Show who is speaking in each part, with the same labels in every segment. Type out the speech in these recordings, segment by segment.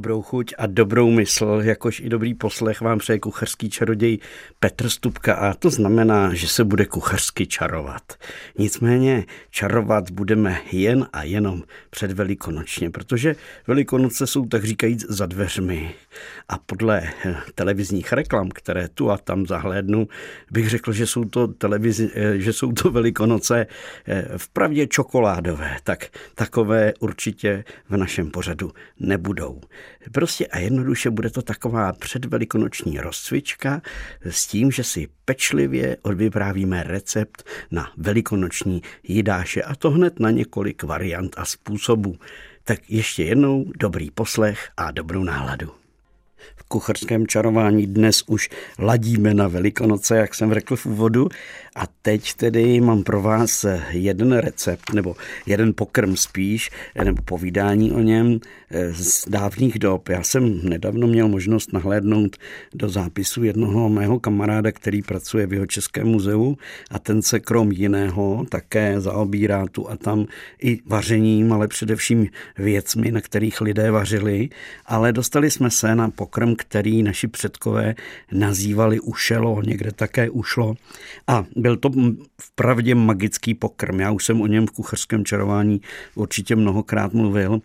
Speaker 1: Dobrou chuť a dobrou mysl, jakož i dobrý poslech vám přeje kuchařský čaroděj Petr Stupka a to znamená, že se bude kuchařsky čarovat. Nicméně čarovat budeme jen a jenom před Velikonočně, protože Velikonoce jsou tak říkajíc za dveřmi a podle eh, televizních reklam, které tu a tam zahlédnu, bych řekl, že jsou to, televizi, eh, že jsou to Velikonoce eh, v pravdě čokoládové, tak takové určitě v našem pořadu nebudou. Prostě a jednoduše bude to taková předvelikonoční rozcvička s tím, že si pečlivě odvyprávíme recept na velikonoční jídáše a to hned na několik variant a způsobů. Tak ještě jednou dobrý poslech a dobrou náladu v kucharském čarování dnes už ladíme na Velikonoce, jak jsem řekl v úvodu. A teď tedy mám pro vás jeden recept, nebo jeden pokrm spíš, nebo povídání o něm eh, z dávných dob. Já jsem nedávno měl možnost nahlédnout do zápisu jednoho mého kamaráda, který pracuje v jeho Českém muzeu a ten se krom jiného také zaobírá tu a tam i vařením, ale především věcmi, na kterých lidé vařili. Ale dostali jsme se na pokrm, který naši předkové nazývali ušelo, někde také ušlo. A byl to v pravdě magický pokrm. Já už jsem o něm v kuchařském čarování určitě mnohokrát mluvil.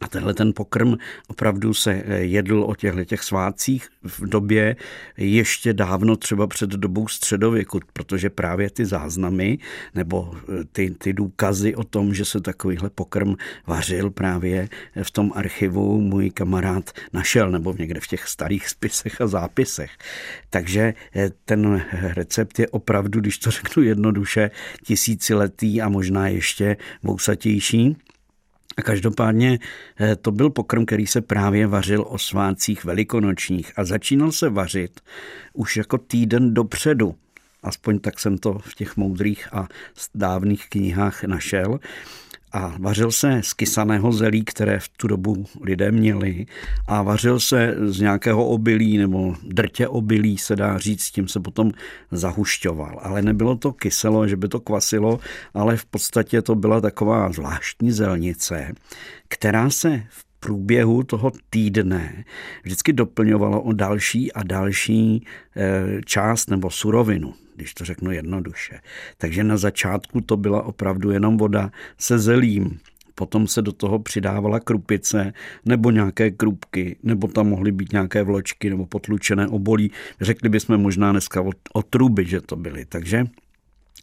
Speaker 1: A tenhle ten pokrm opravdu se eh, jedl o těchto těch svátcích v době ještě dávno třeba před dobou středověku, protože právě ty záznamy nebo eh, ty, ty důkazy o tom, že se takovýhle pokrm vařil právě v tom archivu můj kamarád našel nebo někde v těch starých spisech a zápisech. Takže eh, ten recept je opravdu, když to řeknu jednoduše, tisíciletý a možná ještě vousatější. A každopádně eh, to byl pokrm, který se právě vařil o svácích velikonočních a začínal se vařit už jako týden dopředu. Aspoň tak jsem to v těch moudrých a dávných knihách našel a vařil se z kysaného zelí, které v tu dobu lidé měli a vařil se z nějakého obilí nebo drtě obilí se dá říct, tím se potom zahušťoval. Ale nebylo to kyselo, že by to kvasilo, ale v podstatě to byla taková zvláštní zelnice, která se v průběhu toho týdne vždycky doplňovalo o další a další eh, část nebo surovinu když to řeknu jednoduše. Takže na začátku to byla opravdu jenom voda se zelím. Potom se do toho přidávala krupice nebo nějaké krupky, nebo tam mohly být nějaké vločky nebo potlučené obolí. Řekli bychom možná dneska o, o truby, že to byly. Takže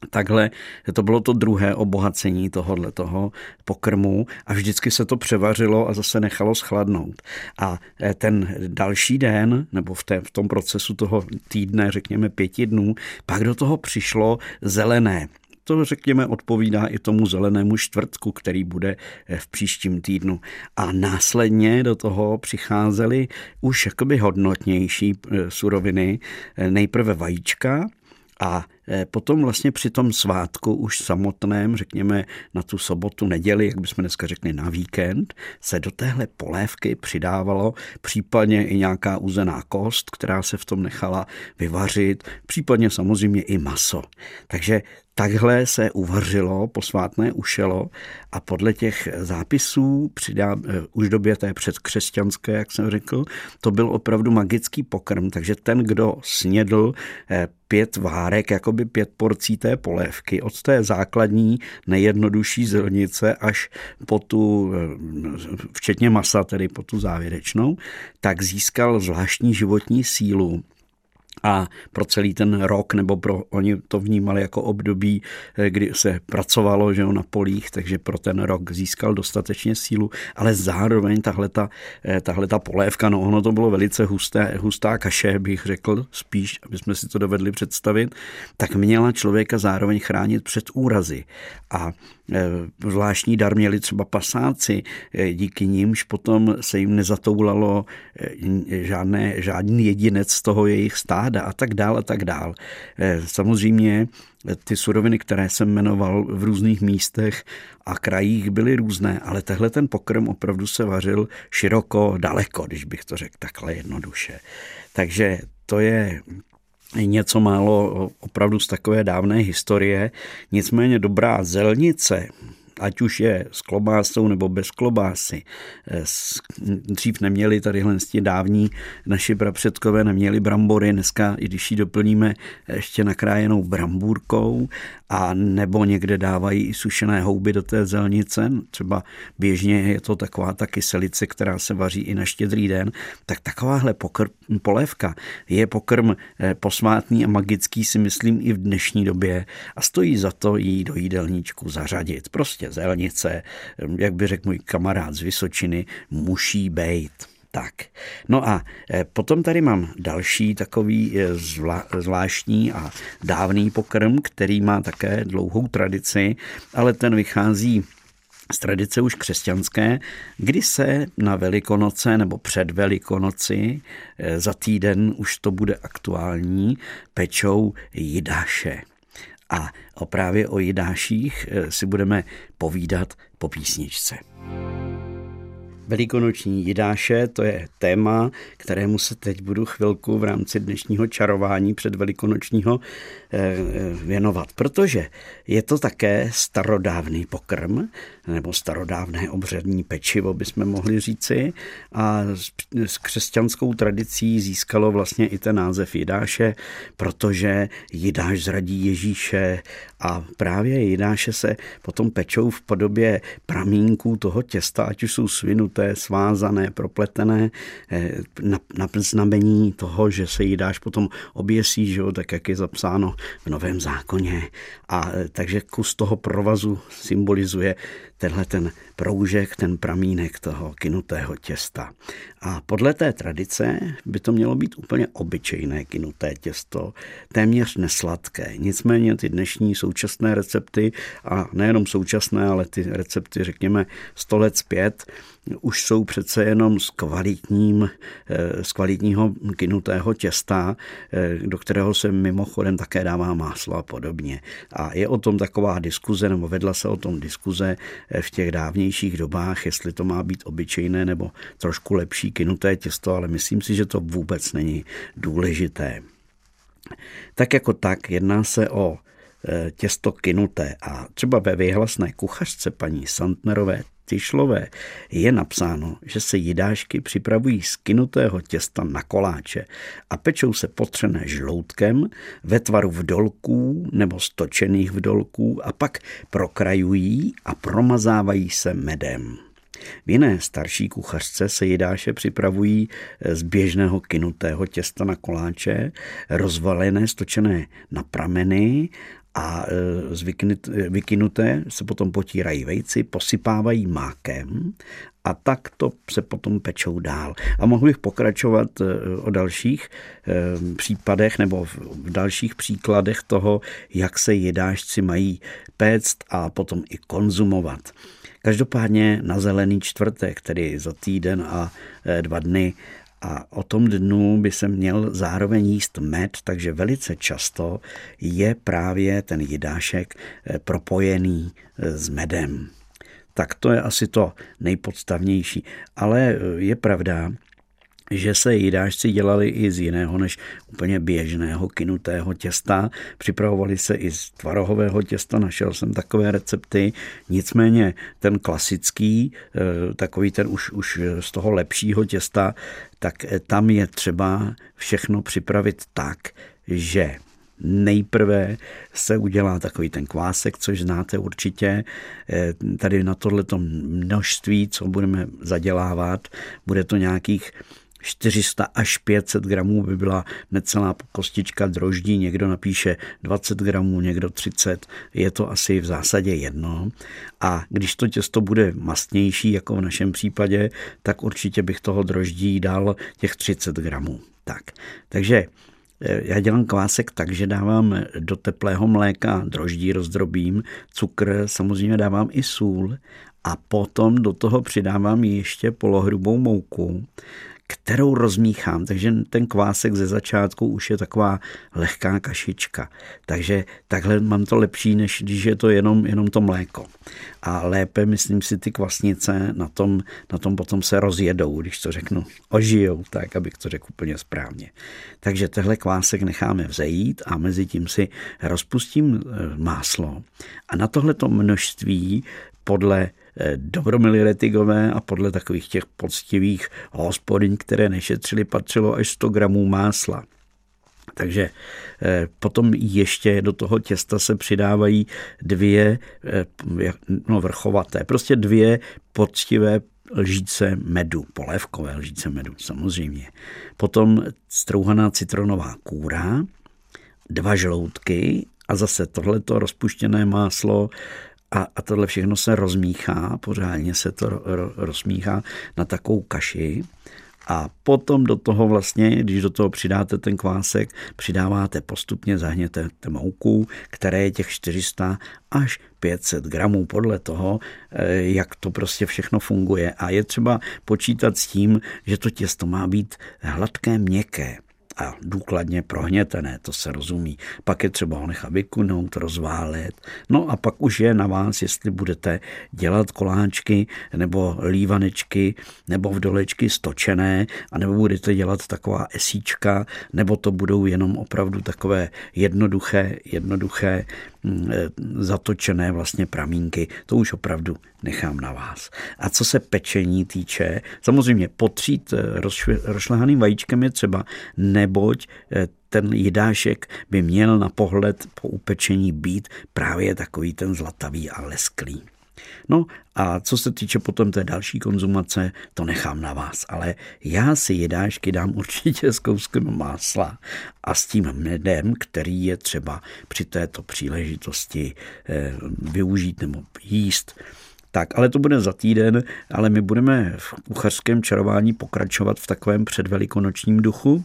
Speaker 1: Takhle to bylo to druhé obohacení tohohle toho pokrmu a vždycky se to převařilo a zase nechalo schladnout. A eh, ten další den, nebo v, té, v tom procesu toho týdne, řekněme pěti dnů, pak do toho přišlo zelené. To, řekněme, odpovídá i tomu zelenému čtvrtku, který bude eh, v příštím týdnu. A následně do toho přicházely už jakoby hodnotnější eh, suroviny. Nejprve vajíčka, a potom vlastně při tom svátku už samotném, řekněme na tu sobotu, neděli, jak bychom dneska řekli na víkend, se do téhle polévky přidávalo případně i nějaká uzená kost, která se v tom nechala vyvařit, případně samozřejmě i maso. Takže Takhle se uvařilo, posvátné ušelo a podle těch zápisů přidá, eh, už době té předkřesťanské, jak jsem řekl, to byl opravdu magický pokrm, takže ten, kdo snědl eh, pět várek, jako by pět porcí té polévky, od té základní nejjednodušší zelnice až po tu, eh, včetně masa, tedy po tu závěrečnou, tak získal zvláštní životní sílu a pro celý ten rok, nebo pro, oni to vnímali jako období, eh, kdy se pracovalo že jo, na polích, takže pro ten rok získal dostatečně sílu, ale zároveň tahle ta, eh, tahle ta polévka, no ono to bylo velice husté, hustá kaše, bych řekl spíš, aby jsme si to dovedli představit, tak měla člověka zároveň chránit před úrazy. A eh, zvláštní dar měli třeba pasáci, díky nímž potom se jim nezatoulalo žádné, žádný jedinec z toho jejich stáda, vláda a tak dál a tak dál. Eh, samozřejmě eh, ty suroviny, které jsem jmenoval v různých místech a krajích, byly různé, ale tehle ten pokrm opravdu se vařil široko, daleko, když bych to řekl takhle jednoduše. Takže to je něco málo opravdu z takové dávné historie. Nicméně dobrá zelnice, ať už je s klobásou nebo bez klobásy. Eh, dřív neměli tady dávní naši prapředkové, neměli brambory, dneska, i když ji doplníme ještě nakrájenou brambůrkou a nebo někde dávají i sušené houby do té zelnice, třeba běžně je to taková ta kyselice, která se vaří i na štědrý den, tak takováhle pokr- polévka je pokrm eh, posvátný a magický si myslím i v dnešní době a stojí za to jí do jídelníčku zařadit. Prostě zelnice, jak by řekl můj kamarád z Vysočiny, musí bejt. Tak, no a eh, potom tady mám další takový eh, zvla, zvláštní a dávný pokrm, který má také dlouhou tradici, ale ten vychází z tradice už křesťanské, kdy se na Velikonoce nebo před Velikonoci, eh, za týden už to bude aktuální, pečou jidáše. A právě o jidáších si budeme povídat po písničce. Velikonoční jidáše, to je téma, kterému se teď budu chvilku v rámci dnešního čarování před velikonočního eh, eh, věnovat, protože je to také starodávný pokrm, nebo starodávné obřadní pečivo, bychom mohli říci, a s křesťanskou tradicí získalo vlastně i ten název jidáše, protože jidáš zradí Ježíše a právě jidáše se potom pečou v podobě pramínků toho těsta, ať už jsou svinuté, svázané, propletené, eh, na, na znamení toho, že se jídáš potom oběsí, že jo, tak jak je zapsáno v Novém zákoně. A eh, takže kus toho provazu symbolizuje tenhle ten proužek, ten pramínek toho kinutého těsta. A podle té tradice by to mělo být úplně obyčejné kinuté těsto, téměř nesladké. Nicméně ty dnešní současné recepty, a nejenom současné, ale ty recepty, řekněme, 100 let zpět, už jsou přece jenom z, kvalitním, eh, z kvalitního kinutého těsta, eh, do kterého se mimochodem také dává máslo a podobně. A je o tom taková diskuze, nebo vedla se o tom diskuze v těch dávnějších dobách, jestli to má být obyčejné nebo trošku lepší kinuté těsto, ale myslím si, že to vůbec není důležité. Tak jako tak jedná se o těsto kinuté a třeba ve vyhlasné kuchařce paní Santnerové Tyšlové je napsáno, že se jidášky připravují z kinutého těsta na koláče a pečou se potřené žloutkem ve tvaru vdolků nebo stočených vdolků a pak prokrajují a promazávají se medem. V jiné starší kuchařce se jidáše připravují z běžného kinutého těsta na koláče, rozvalené, stočené na prameny a e, vykynuté se potom potírají vejci, posypávají mákem a tak to se potom pečou dál. A mohl bych pokračovat e, o dalších e, případech nebo v dalších příkladech toho, jak se jedášci mají péct a potom i konzumovat. Každopádně na zelený čtvrtek, tedy za týden a dva dny, a o tom dnu by se měl zároveň jíst med, takže velice často je právě ten jidášek eh, propojený eh, s medem. Tak to je asi to nejpodstavnější. Ale eh, je pravda, že se jídášci dělali i z jiného než úplně běžného kinutého těsta. Připravovali se i z tvarohového těsta, našel jsem takové recepty. Nicméně ten klasický, eh, takový ten už, už z toho lepšího těsta, tak eh, tam je třeba všechno připravit tak, že Nejprve se udělá takový ten kvásek, což znáte určitě. Eh, tady na tohleto množství, co budeme zadělávat, bude to nějakých 400 až 500 gramů by byla necelá kostička droždí, někdo napíše 20 gramů, někdo 30, je to asi v zásadě jedno. A když to těsto bude mastnější, jako v našem případě, tak určitě bych toho droždí dal těch 30 gramů. Tak, takže eh, já dělám kvásek tak, že dávám do teplého mléka droždí, rozdrobím, cukr, samozřejmě dávám i sůl a potom do toho přidávám ještě polohrubou mouku kterou rozmíchám. Takže ten kvásek ze začátku už je taková lehká kašička. Takže takhle mám to lepší, než když je to jenom, jenom to mléko. A lépe, myslím si, ty kvasnice na tom, na tom potom se rozjedou, když to řeknu, ožijou, tak, abych to řekl úplně správně. Takže tehle kvásek necháme vzejít a mezi tím si rozpustím e, máslo. A na tohleto množství podle Eh, Dobromily Retigové a podle takových těch poctivých hospodyň, které nešetřili, patřilo až 100 gramů másla. Takže eh, potom ještě do toho těsta se přidávají dvě eh, no, vrchovaté, prostě dvě poctivé lžíce medu, polévkové lžíce medu samozřejmě. Potom strouhaná citronová kůra, dva žloutky a zase tohleto rozpuštěné máslo a, a tohle všechno se rozmíchá, pořádně se to ro, rozmíchá na takovou kaši. A potom do toho vlastně, když do toho přidáte ten kvásek, přidáváte postupně, zahněte mouku, které je těch 400 až 500 gramů podle toho, eh, jak to prostě všechno funguje. A je třeba počítat s tím, že to těsto má být hladké, měkké a důkladně prohnětené, to se rozumí. Pak je třeba ho nechat vykunout, rozválet. No a pak už je na vás, jestli budete dělat koláčky nebo lívanečky nebo vdolečky stočené, a nebo budete dělat taková esíčka, nebo to budou jenom opravdu takové jednoduché, jednoduché zatočené vlastně pramínky, to už opravdu nechám na vás. A co se pečení týče, samozřejmě potřít eh, rozšlehaným vajíčkem je třeba, neboť eh, ten jidášek by měl na pohled po upečení být právě takový ten zlatavý a lesklý. No a co se týče potom té další konzumace, to nechám na vás. Ale já si jedášky dám určitě s kouskem másla a s tím medem, který je třeba při této příležitosti eh, využít nebo jíst. Tak, ale to bude za týden, ale my budeme v kuchařském čarování pokračovat v takovém předvelikonočním duchu.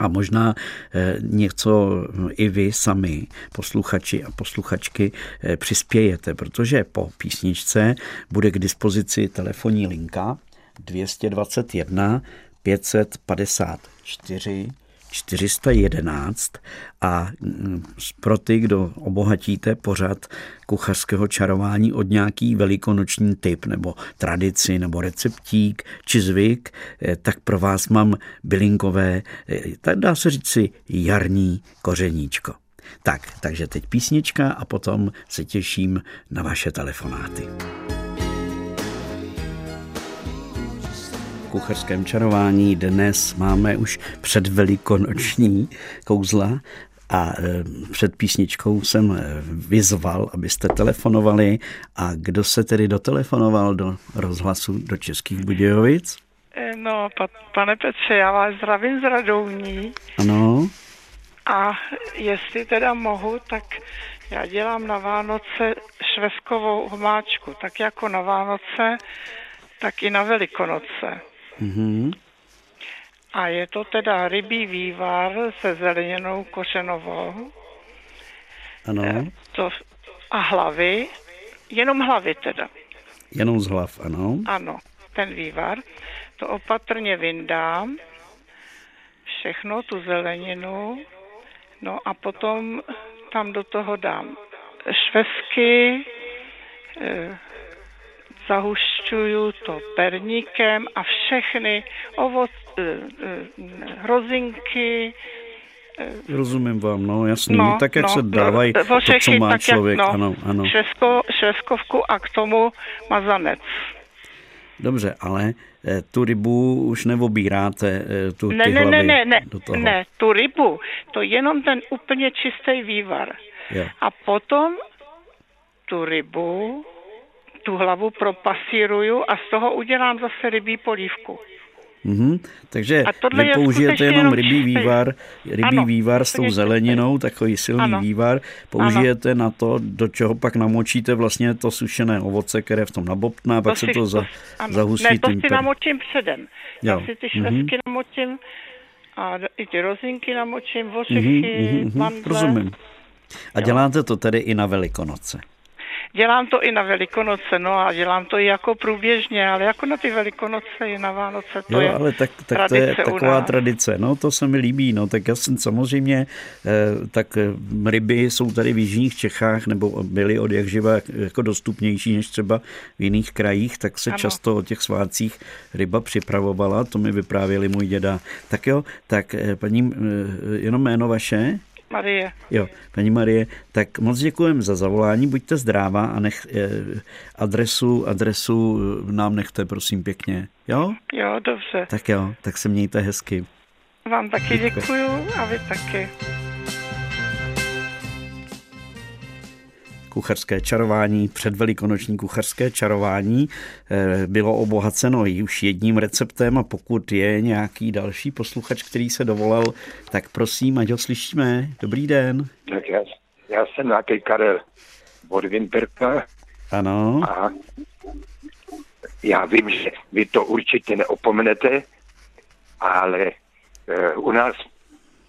Speaker 1: A možná eh, něco i vy sami, posluchači a posluchačky, eh, přispějete, protože po písničce bude k dispozici telefonní linka 221 554 411 a mm, pro ty, kdo obohatíte pořad kuchařského čarování od nějaký velikonoční typ nebo tradici nebo receptík či zvyk, eh, tak pro vás mám bylinkové, eh, tak dá se říct si jarní kořeníčko. Tak, takže teď písnička a potom se těším na vaše telefonáty. Kuchařském čarování dnes máme už předvelikonoční kouzla a e, před písničkou jsem e, vyzval, abyste telefonovali. A kdo se tedy dotelefonoval do rozhlasu do Českých Budějovic?
Speaker 2: E, no, pa, pane Petře, já vás zdravím z Radouní.
Speaker 1: Ano.
Speaker 2: A jestli teda mohu, tak já dělám na Vánoce šveskovou omáčku, tak jako na Vánoce, tak i na Velikonoce. Mm-hmm. A je to teda rybí vývar se zeleninou kořenovou.
Speaker 1: Ano. Eh,
Speaker 2: to, a hlavy, jenom hlavy teda.
Speaker 1: Jenom z hlav, ano.
Speaker 2: Ano, ten vývar. To opatrně vyndám, všechno, tu zeleninu, no a potom tam do toho dám švesky, eh, zahušťuju to perníkem a všechny ovoc, eh, eh, hrozinky,
Speaker 1: eh, Rozumím vám, no jasný, no, tak jak no, se dávají to, co má tak člověk, jak, no, ano, ano.
Speaker 2: Švesko, šveskovku a k tomu mazanec.
Speaker 1: Dobře, ale tu rybu už neobíráte, tu,
Speaker 2: ne, ty ne, ne, ne, ne, do toho. ne, tu rybu, to jenom ten úplně čistý vývar. Jo. A potom tu rybu tu hlavu propasíruju a z toho udělám zase rybí polívku.
Speaker 1: Mm-hmm. Takže vy použijete jenom, jenom rybí vývar, rybí ano, vývar s tou zeleninou, takový silný ano. vývar, použijete ano. na to, do čeho pak namočíte vlastně to sušené ovoce, které v tom nabobtná, pak to se si, to za, zahustí.
Speaker 2: Ne, to si per... namočím předem. Já si ty mhm. švestky mm-hmm. namočím a i ty rozinky namočím, ořechy, mm-hmm, mm-hmm,
Speaker 1: Rozumím. A děláte to tedy i na Velikonoce?
Speaker 2: Dělám to i na Velikonoce, no a dělám to i jako průběžně, ale jako na ty Velikonoce i na Vánoce, to
Speaker 1: jo,
Speaker 2: je
Speaker 1: ale tak, tak to je taková tradice, no to se mi líbí, no tak já jsem samozřejmě, eh, tak eh, ryby jsou tady v Jižních Čechách, nebo byly od jak živa jako dostupnější než třeba v jiných krajích, tak se ano. často o těch svácích ryba připravovala, to mi vyprávěli můj děda. Tak jo, tak paní, jenom jméno vaše?
Speaker 2: Marie.
Speaker 1: Jo, paní Marie, tak moc děkujeme za zavolání, buďte zdrává a nech eh, adresu, adresu nám nechte, prosím, pěkně. Jo?
Speaker 2: Jo, dobře.
Speaker 1: Tak jo, tak se mějte hezky.
Speaker 2: Vám taky děkuju a vy taky.
Speaker 1: Kuchařské čarování, předvelikonoční kuchařské čarování eh, bylo obohaceno už jedním receptem a pokud je nějaký další posluchač, který se dovolal, tak prosím, ať ho slyšíme. Dobrý den.
Speaker 3: Tak já, já jsem nějaký Karel od Wimperka.
Speaker 1: Ano.
Speaker 3: A já vím, že vy to určitě neopomenete, ale e, u nás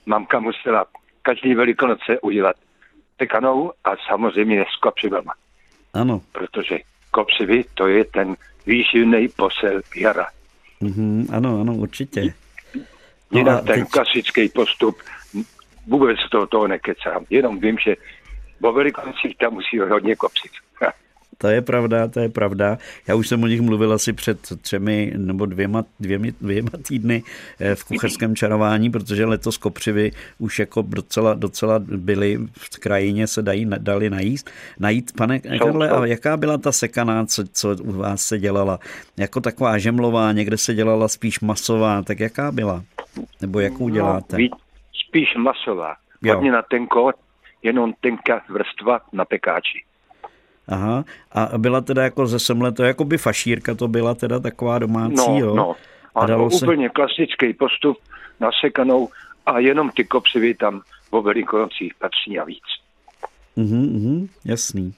Speaker 3: mamka musela každý velikonoce udělat pekanou a samozřejmě s kopřivama.
Speaker 1: Ano.
Speaker 3: Protože kopřivy to je ten výživný posel jara.
Speaker 1: Mm-hmm, ano, ano, určitě.
Speaker 3: No Jinak ten teď... klasický postup, vůbec to toho nekecám. Jenom vím, že po Velikoncích tam musí hodně kopřiv.
Speaker 1: To je pravda, to je pravda. Já už jsem o nich mluvil asi před třemi nebo dvěma, dvěmi, dvěma týdny eh, v kuchařském čarování, protože letos kopřivy už jako docela, docela byly v krajině, se dají, dali najíst. Najít, pane Karle, a jaká byla ta sekaná, co, co u vás se dělala? Jako taková žemlová, někde se dělala spíš masová, tak jaká byla? Nebo jakou no, děláte? No,
Speaker 3: spíš masová. Hodně na tenko, jenom tenká vrstva na pekáči.
Speaker 1: Aha, a byla teda jako ze semle, to jako by fašírka to byla teda taková domácí,
Speaker 3: no,
Speaker 1: jo?
Speaker 3: No, a dalo úplně se... klasický postup nasekanou a jenom ty kopřivy tam v velikonocích patří a víc.
Speaker 1: Mhm, mhm, jasný.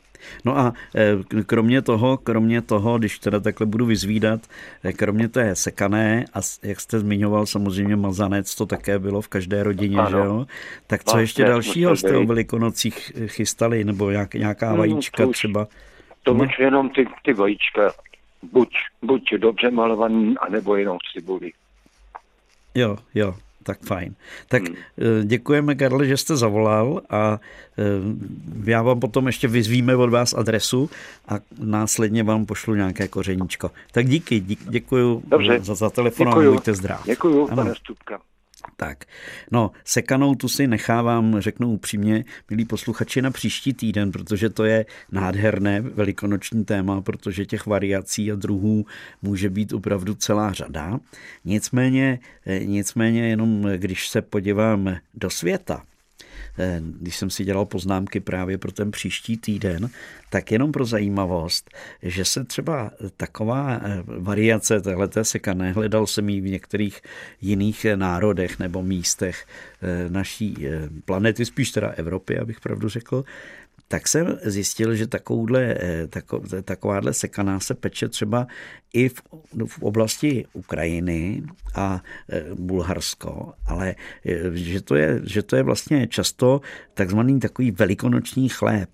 Speaker 1: No a e, kromě toho, kromě toho, když teda takhle budu vyzvídat, e, kromě té sekané a jak jste zmiňoval, samozřejmě mazanec, to také bylo v každé rodině, ano. že jo? Tak co ještě dalšího jste o velikonocích chystali, nebo jak, nějaká hmm, vajíčka
Speaker 3: to
Speaker 1: už, třeba?
Speaker 3: To už jenom ty, ty vajíčka, buď, buď dobře malovaný, anebo jenom cibuli.
Speaker 1: Jo, jo, tak fajn. Tak hmm. Eh, děkujeme, Karle, že jste zavolal a eh, já vám potom ještě vyzvíme od vás adresu a následně vám pošlu nějaké kořeníčko. Tak díky, dík, děkuji za, za telefon a buďte zdrav.
Speaker 3: Děkuji, pane Stupka.
Speaker 1: Tak, no, sekanou tu si nechávám, řeknu upřímně, milí posluchači, na příští týden, protože to je nádherné velikonoční téma, protože těch variací a druhů může být opravdu celá řada. Nicméně, eh, nicméně jenom když se podívám do světa, když jsem si dělal poznámky právě pro ten příští týden, tak jenom pro zajímavost, že se třeba taková eh, variace téhleté sekané, hledal jsem ji v některých jiných národech nebo místech eh, naší planety, spíš teda Evropy, abych pravdu řekl, tak jsem zjistil, že takovouhle, eh, tako, takováhle sekaná se peče třeba i v, v oblasti Ukrajiny a eh, Bulharsko, ale eh, že to je, že to je vlastně často takzvaný takový velikonoční chléb.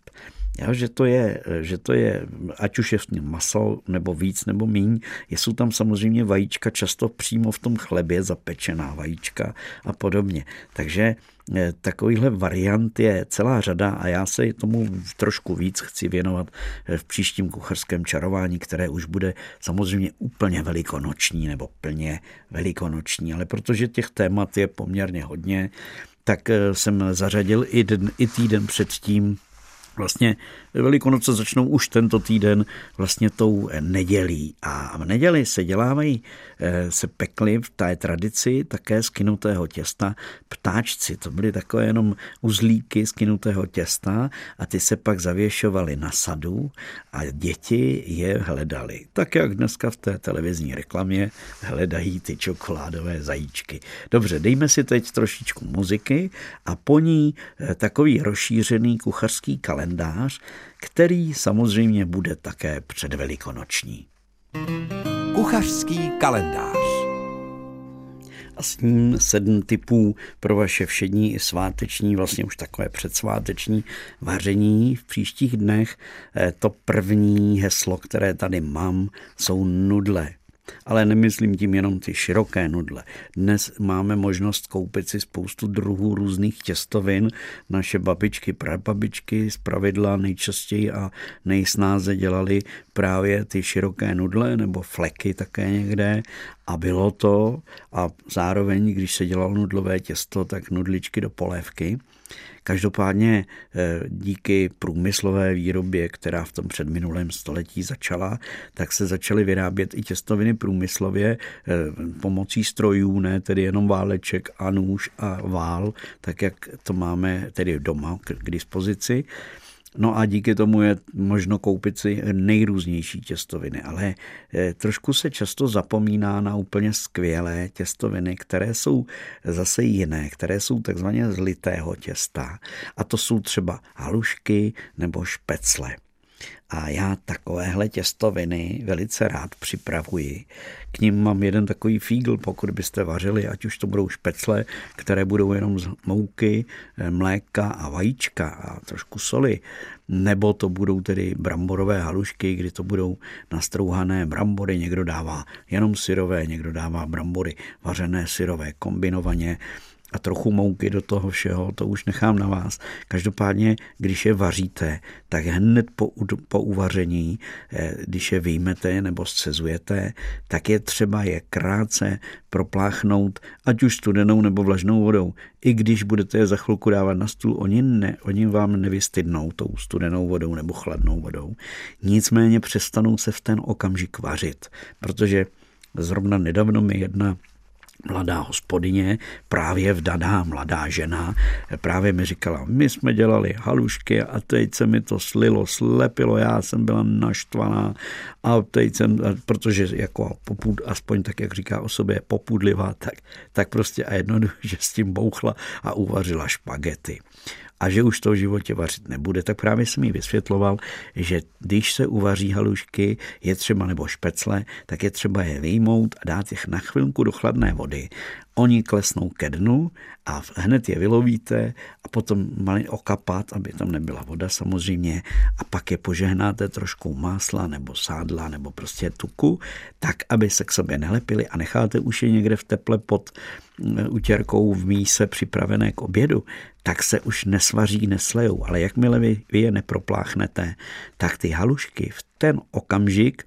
Speaker 1: Jo, že, to je, že to je, ať už je v něm maso, nebo víc, nebo míň, jsou tam samozřejmě vajíčka často přímo v tom chlebě, zapečená vajíčka a podobně. Takže eh, takovýhle variant je celá řada a já se tomu trošku víc chci věnovat eh, v příštím kucharském čarování, které už bude samozřejmě úplně velikonoční nebo plně velikonoční, ale protože těch témat je poměrně hodně, tak eh, jsem zařadil i, den, i týden předtím vlastně Velikonoce začnou už tento týden vlastně tou nedělí. A v neděli se dělávají, eh, se pekly v té tradici také z kynutého těsta ptáčci. To byly takové jenom uzlíky z kynutého těsta a ty se pak zavěšovaly na sadu a děti je hledali. Tak jak dneska v té televizní reklamě hledají ty čokoládové zajíčky. Dobře, dejme si teď trošičku muziky a po ní eh, takový rozšířený kuchařský kalendář, který samozřejmě bude také předvelikonoční.
Speaker 4: Kuchařský kalendář
Speaker 1: a s ním sedm typů pro vaše všední i sváteční, vlastně už takové předsváteční vaření v příštích dnech. Eh, to první heslo, které tady mám, jsou nudle. Ale nemyslím tím jenom ty široké nudle. Dnes máme možnost koupit si spoustu druhů různých těstovin. Naše babičky, prababičky z pravidla nejčastěji a nejsnáze dělali právě ty široké nudle nebo fleky také někde a bylo to a zároveň, když se dělalo nudlové těsto, tak nudličky do polévky. Každopádně eh, díky průmyslové výrobě, která v tom předminulém století začala, tak se začaly vyrábět i těstoviny průmyslově eh, pomocí strojů, ne tedy jenom váleček a nůž a vál, tak jak to máme tedy doma k dispozici. No a díky tomu je možno koupit si nejrůznější těstoviny, ale eh, trošku se často zapomíná na úplně skvělé těstoviny, které jsou zase jiné, které jsou takzvaně z litého těsta. A to jsou třeba halušky nebo špecle. A já takovéhle těstoviny velice rád připravuji. K ním mám jeden takový fígl, pokud byste vařili, ať už to budou špecle, které budou jenom z mouky, eh, mléka a vajíčka a trošku soli, nebo to budou tedy bramborové halušky, kdy to budou nastrouhané brambory, někdo dává jenom syrové, někdo dává brambory vařené syrové kombinovaně a trochu mouky do toho všeho, to už nechám na vás. Každopádně, když je vaříte, tak hned po, po uvaření, eh, když je vyjmete nebo scezujete, tak je třeba je krátce propláchnout, ať už studenou nebo vlažnou vodou. I když budete je za chvilku dávat na stůl, oni, ne, oni vám nevystydnou tou studenou vodou nebo chladnou vodou. Nicméně přestanou se v ten okamžik vařit, protože zrovna nedávno mi jedna mladá hospodyně, právě vdaná mladá žena, právě mi říkala, my jsme dělali halušky a teď se mi to slilo, slepilo, já jsem byla naštvaná a teď jsem, protože jako popud, aspoň tak, jak říká o sobě, popudlivá, tak, tak prostě a jednoduše s tím bouchla a uvařila špagety a že už to v životě vařit nebude, tak právě jsem jí vysvětloval, že když se uvaří halušky, je třeba nebo špecle, tak je třeba je vyjmout a dát je na chvilku do chladné vody. Oni klesnou ke dnu a hned je vylovíte a potom malý okapat, aby tam nebyla voda samozřejmě a pak je požehnáte trošku másla nebo sádla nebo prostě tuku, tak, aby se k sobě nelepili a necháte už je někde v teple pod mm, utěrkou v míse připravené k obědu, tak se už nesvaří, neslejou. Ale jakmile vy, vy je nepropláchnete, tak ty halušky v ten okamžik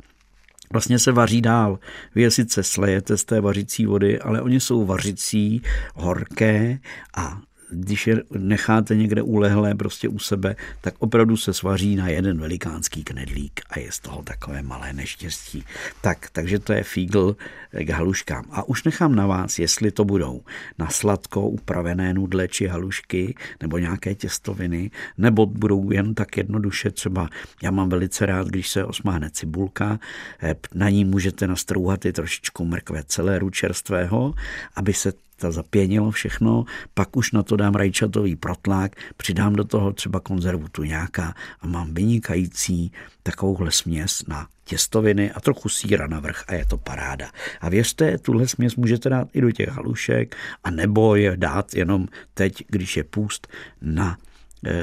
Speaker 1: vlastně se vaří dál. Vy je sice slejete z té vařící vody, ale oni jsou vařící, horké a když je necháte někde ulehlé prostě u sebe, tak opravdu se svaří na jeden velikánský knedlík a je z toho takové malé neštěstí. Tak, takže to je fígl k haluškám. A už nechám na vás, jestli to budou na sladko upravené nudle či halušky nebo nějaké těstoviny, nebo budou jen tak jednoduše třeba, já mám velice rád, když se osmáhne cibulka, eh, na ní můžete nastrouhat i trošičku mrkve celéru čerstvého, aby se to zapěnilo všechno, pak už na to dám rajčatový protlák, přidám do toho třeba konzervu tuňáka a mám vynikající takovouhle směs na těstoviny a trochu síra navrch a je to paráda. A věřte, tuhle směs můžete dát i do těch halušek a nebo je dát jenom teď, když je půst na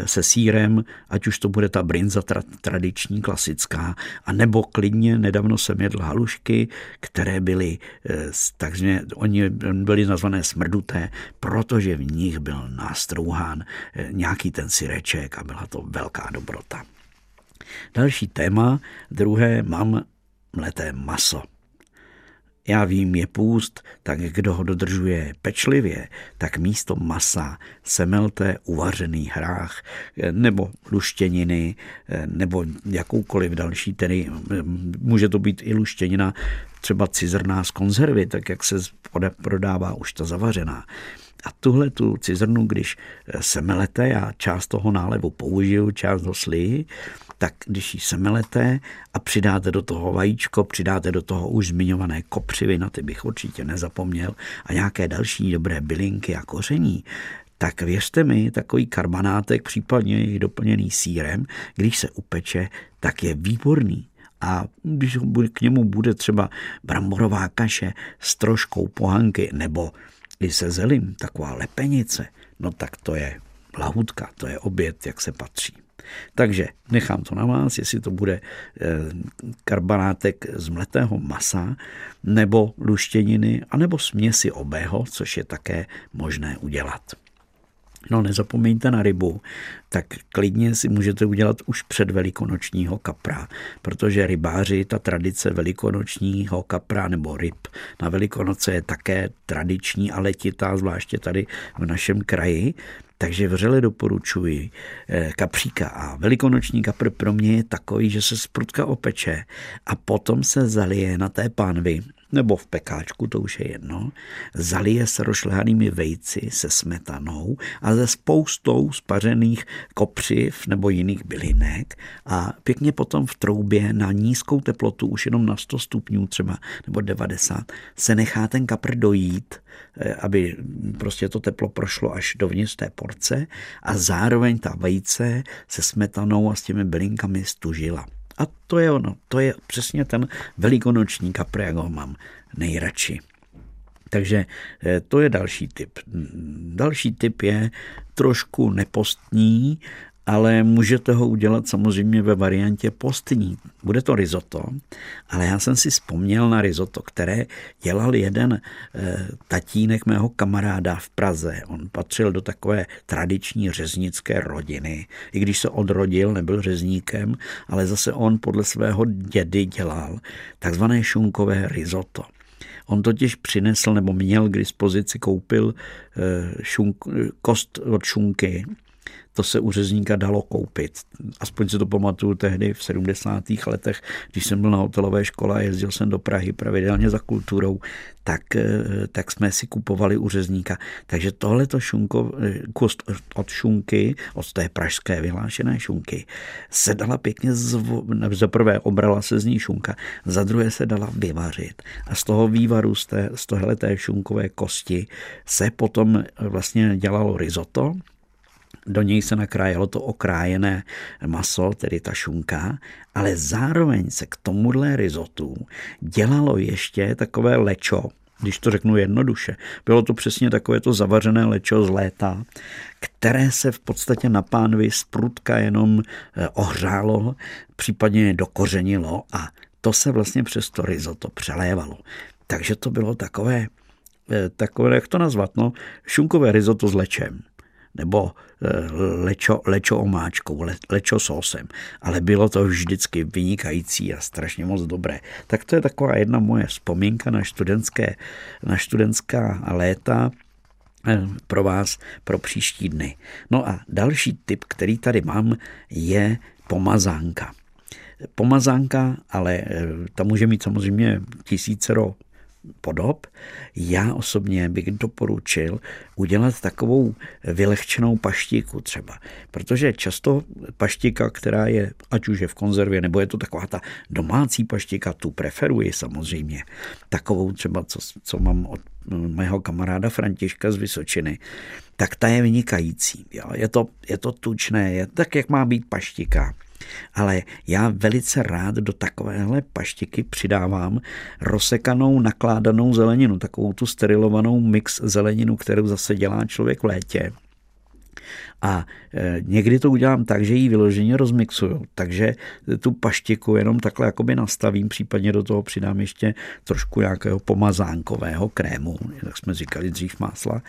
Speaker 1: se sírem, ať už to bude ta brinza tra- tradiční, klasická, a nebo klidně nedávno jsem jedl halušky, které byly, eh, takže oni byly nazvané smrduté, protože v nich byl nastrouhán eh, nějaký ten syreček a byla to velká dobrota. Další téma, druhé, mám mleté maso já vím, je půst, tak kdo ho dodržuje pečlivě, tak místo masa semelte uvařený hrách nebo luštěniny nebo jakoukoliv další, tedy může to být i luštěnina třeba cizrná z konzervy, tak jak se prodává už ta zavařená. A tuhle tu cizrnu, když semelete, já část toho nálevu použiju, část ho slí, tak když ji semelete a přidáte do toho vajíčko, přidáte do toho už zmiňované kopřivy, na ty bych určitě nezapomněl, a nějaké další dobré bylinky a koření, tak věřte mi, takový karbanátek, případně i doplněný sírem, když se upeče, tak je výborný. A když k němu bude třeba bramborová kaše s troškou pohanky nebo i se zelím, taková lepenice, no tak to je lahutka, to je oběd, jak se patří. Takže nechám to na vás, jestli to bude eh, karbanátek z mletého masa, nebo luštěniny, anebo směsi obého, což je také možné udělat. No nezapomeňte na rybu, tak klidně si můžete udělat už před velikonočního kapra, protože rybáři, ta tradice velikonočního kapra nebo ryb na velikonoce je také tradiční a letitá, zvláště tady v našem kraji. Takže vřele doporučuji eh, kapříka. A velikonoční kapr pro mě je takový, že se sprutka opeče a potom se zalije na té pánvi nebo v pekáčku, to už je jedno, zalije se rošlehanými vejci se smetanou a ze spoustou spařených kopřiv nebo jiných bylinek a pěkně potom v troubě na nízkou teplotu, už jenom na 100 stupňů třeba, nebo 90, se nechá ten kapr dojít, eh, aby prostě to teplo prošlo až dovnitř té porce a zároveň ta vejce se smetanou a s těmi bylinkami stužila. A to je ono, to je přesně ten velikonoční kapr, jak ho mám nejradši. Takže eh, to je další typ. Další typ je trošku nepostní, ale můžete ho udělat samozřejmě ve variantě postní. Bude to risotto, ale já jsem si vzpomněl na risotto, které dělal jeden e, tatínek mého kamaráda v Praze. On patřil do takové tradiční řeznické rodiny. I když se odrodil, nebyl řezníkem, ale zase on podle svého dědy dělal takzvané šunkové risotto. On totiž přinesl nebo měl k dispozici, koupil e, šunk, kost od šunky, to se u řezníka dalo koupit. Aspoň si to pamatuju tehdy v 70. letech, když jsem byl na hotelové škole a jezdil jsem do Prahy pravidelně za kulturou, tak, eh, tak jsme si kupovali u řezníka. Takže tohle to šunko, eh, kost od šunky, od té pražské vyhlášené šunky, se dala pěkně, zvo, za prvé obrala se z ní šunka, za druhé se dala vyvařit. A z toho vývaru, z, té, z tohle té šunkové kosti se potom vlastně dělalo risotto, do něj se nakrájelo to okrájené maso, tedy ta šunka, ale zároveň se k tomuhle rizotu dělalo ještě takové lečo, když to řeknu jednoduše. Bylo to přesně takové to zavařené lečo z léta, které se v podstatě na pánvi z prutka jenom eh, ohřálo, případně dokořenilo a to se vlastně přes to risotto přelévalo. Takže to bylo takové, eh, takové, jak to nazvat, no, šunkové risotto s lečem nebo eh, lečo, lečo omáčkou, le, lečo sosem, ale bylo to vždycky vynikající a strašně moc dobré. Tak to je taková jedna moje vzpomínka na, studentské, na studentská léta, eh, pro vás pro příští dny. No a další tip, který tady mám, je pomazánka. Pomazánka, ale eh, ta může mít samozřejmě tisícero podob. Já osobně bych doporučil udělat takovou vylehčenou paštiku třeba, protože často paštika, která je, ať už je v konzervě, nebo je to taková ta domácí paštika, tu preferuji samozřejmě. Takovou třeba, co, co mám od mého kamaráda Františka z Vysočiny, tak ta je vynikající. Jo. Je, to, je to tučné, je tak, jak má být paštika ale já velice rád do takovéhle paštiky přidávám rozsekanou nakládanou zeleninu, takovou tu sterilovanou mix zeleninu, kterou zase dělá člověk v létě. A e, někdy to udělám tak, že ji vyloženě rozmixuju, takže tu paštiku jenom takhle jakoby nastavím, případně do toho přidám ještě trošku nějakého pomazánkového krému, jak jsme říkali dřív másla.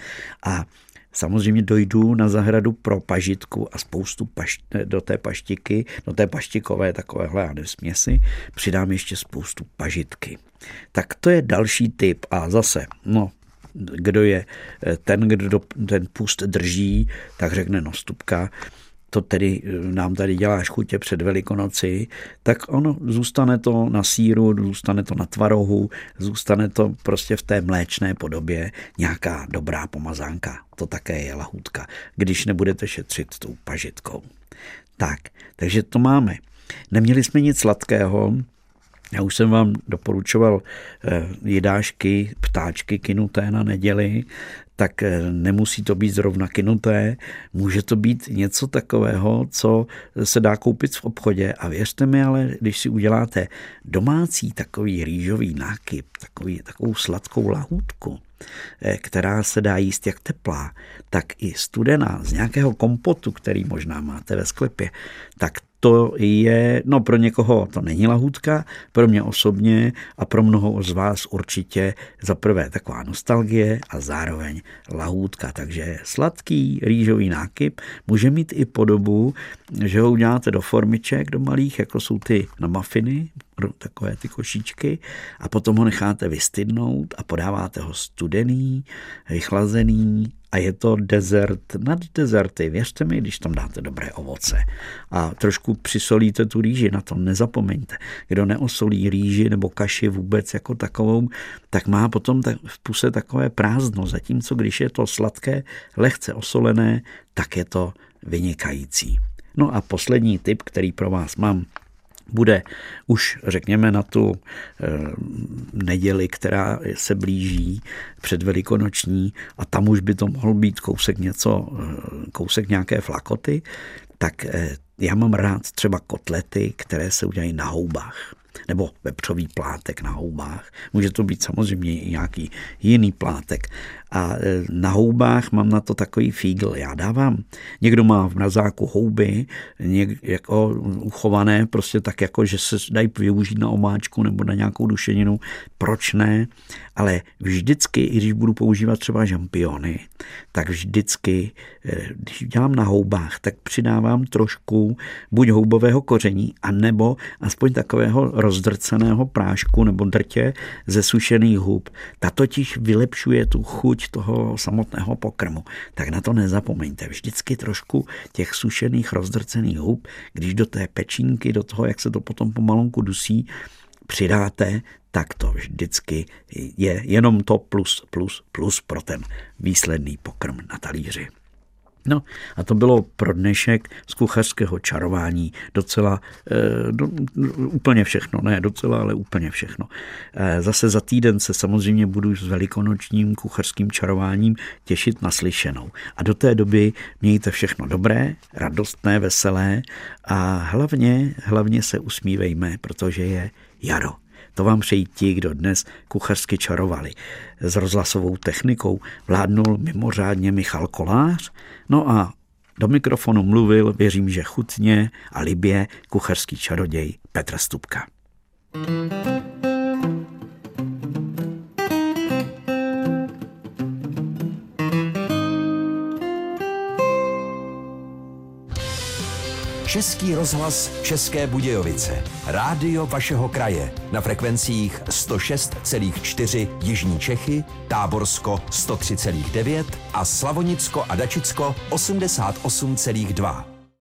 Speaker 1: A Samozřejmě dojdu na zahradu pro pažitku a spoustu paš, do té paštiky, do té paštikové takovéhle já směsi, přidám ještě spoustu pažitky. Tak to je další typ a zase, no, kdo je eh, ten, kdo ten pust drží, tak řekne no stupka, to tedy eh, nám tady dělá chutě před Velikonoci, tak ono zůstane to na síru, zůstane to na tvarohu, zůstane to prostě v té mléčné podobě nějaká dobrá pomazánka. To také je lahůdka, když nebudete šetřit tou pažitkou. Tak, takže to máme. Neměli jsme nic sladkého, já už jsem vám doporučoval eh, jedášky, ptáčky kinuté na neděli, tak eh, nemusí to být zrovna kinuté, může to být něco takového, co se dá koupit v obchodě. A věřte mi, ale když si uděláte domácí takový rýžový nákyp, takový, takovou sladkou lahůdku, eh, která se dá jíst jak teplá, tak i studená z nějakého kompotu, který možná máte ve sklepě, tak to je, no pro někoho to není lahůdka, pro mě osobně a pro mnoho z vás určitě za prvé taková nostalgie a zároveň lahůdka. Takže sladký rýžový nákyp může mít i podobu, že ho uděláte do formiček, do malých, jako jsou ty na mafiny, takové ty košíčky a potom ho necháte vystydnout a podáváte ho studený, vychlazený a je to dezert nad dezerty. Věřte mi, když tam dáte dobré ovoce a trošku přisolíte tu rýži, na to nezapomeňte. Kdo neosolí rýži nebo kaši vůbec jako takovou, tak má potom v puse takové prázdno, zatímco když je to sladké, lehce osolené, tak je to vynikající. No a poslední tip, který pro vás mám, bude už, řekněme, na tu e, neděli, která se blíží před velikonoční a tam už by to mohl být kousek něco, e, kousek nějaké flakoty, tak e, já mám rád třeba kotlety, které se udělají na houbách nebo vepřový plátek na houbách. Může to být samozřejmě i nějaký jiný plátek. A e, na houbách mám na to takový fígl. Já dávám, někdo má v mrazáku houby, něk, jako uchované, prostě tak jako, že se dají využít na omáčku nebo na nějakou dušeninu. Proč ne? Ale vždycky, i když budu používat třeba žampiony, tak vždycky, e, když dělám na houbách, tak přidávám trošku buď houbového koření, anebo aspoň takového rozdrceného prášku nebo drtě ze sušených hub. Ta totiž vylepšuje tu chuť toho samotného pokrmu. Tak na to nezapomeňte. Vždycky trošku těch sušených rozdrcených hub, když do té pečínky, do toho, jak se to potom pomalonku dusí, přidáte, tak to vždycky je jenom to plus, plus, plus pro ten výsledný pokrm na talíři. No a to bylo pro dnešek z kuchařského čarování docela, e, do, úplně všechno, ne docela, ale úplně všechno. E, zase za týden se samozřejmě budu s velikonočním kuchařským čarováním těšit na slyšenou. A do té doby mějte všechno dobré, radostné, veselé a hlavně, hlavně se usmívejme, protože je jaro. To vám přejí ti, kdo dnes kuchařsky čarovali. S rozhlasovou technikou vládnul mimořádně Michal Kolář, no a do mikrofonu mluvil, věřím, že chutně a libě kuchařský čaroděj Petr Stupka. thank you
Speaker 4: Český rozhlas České Budějovice. Rádio vašeho kraje na frekvencích 106,4 Jižní Čechy, Táborsko 103,9 a Slavonicko a Dačicko 88,2.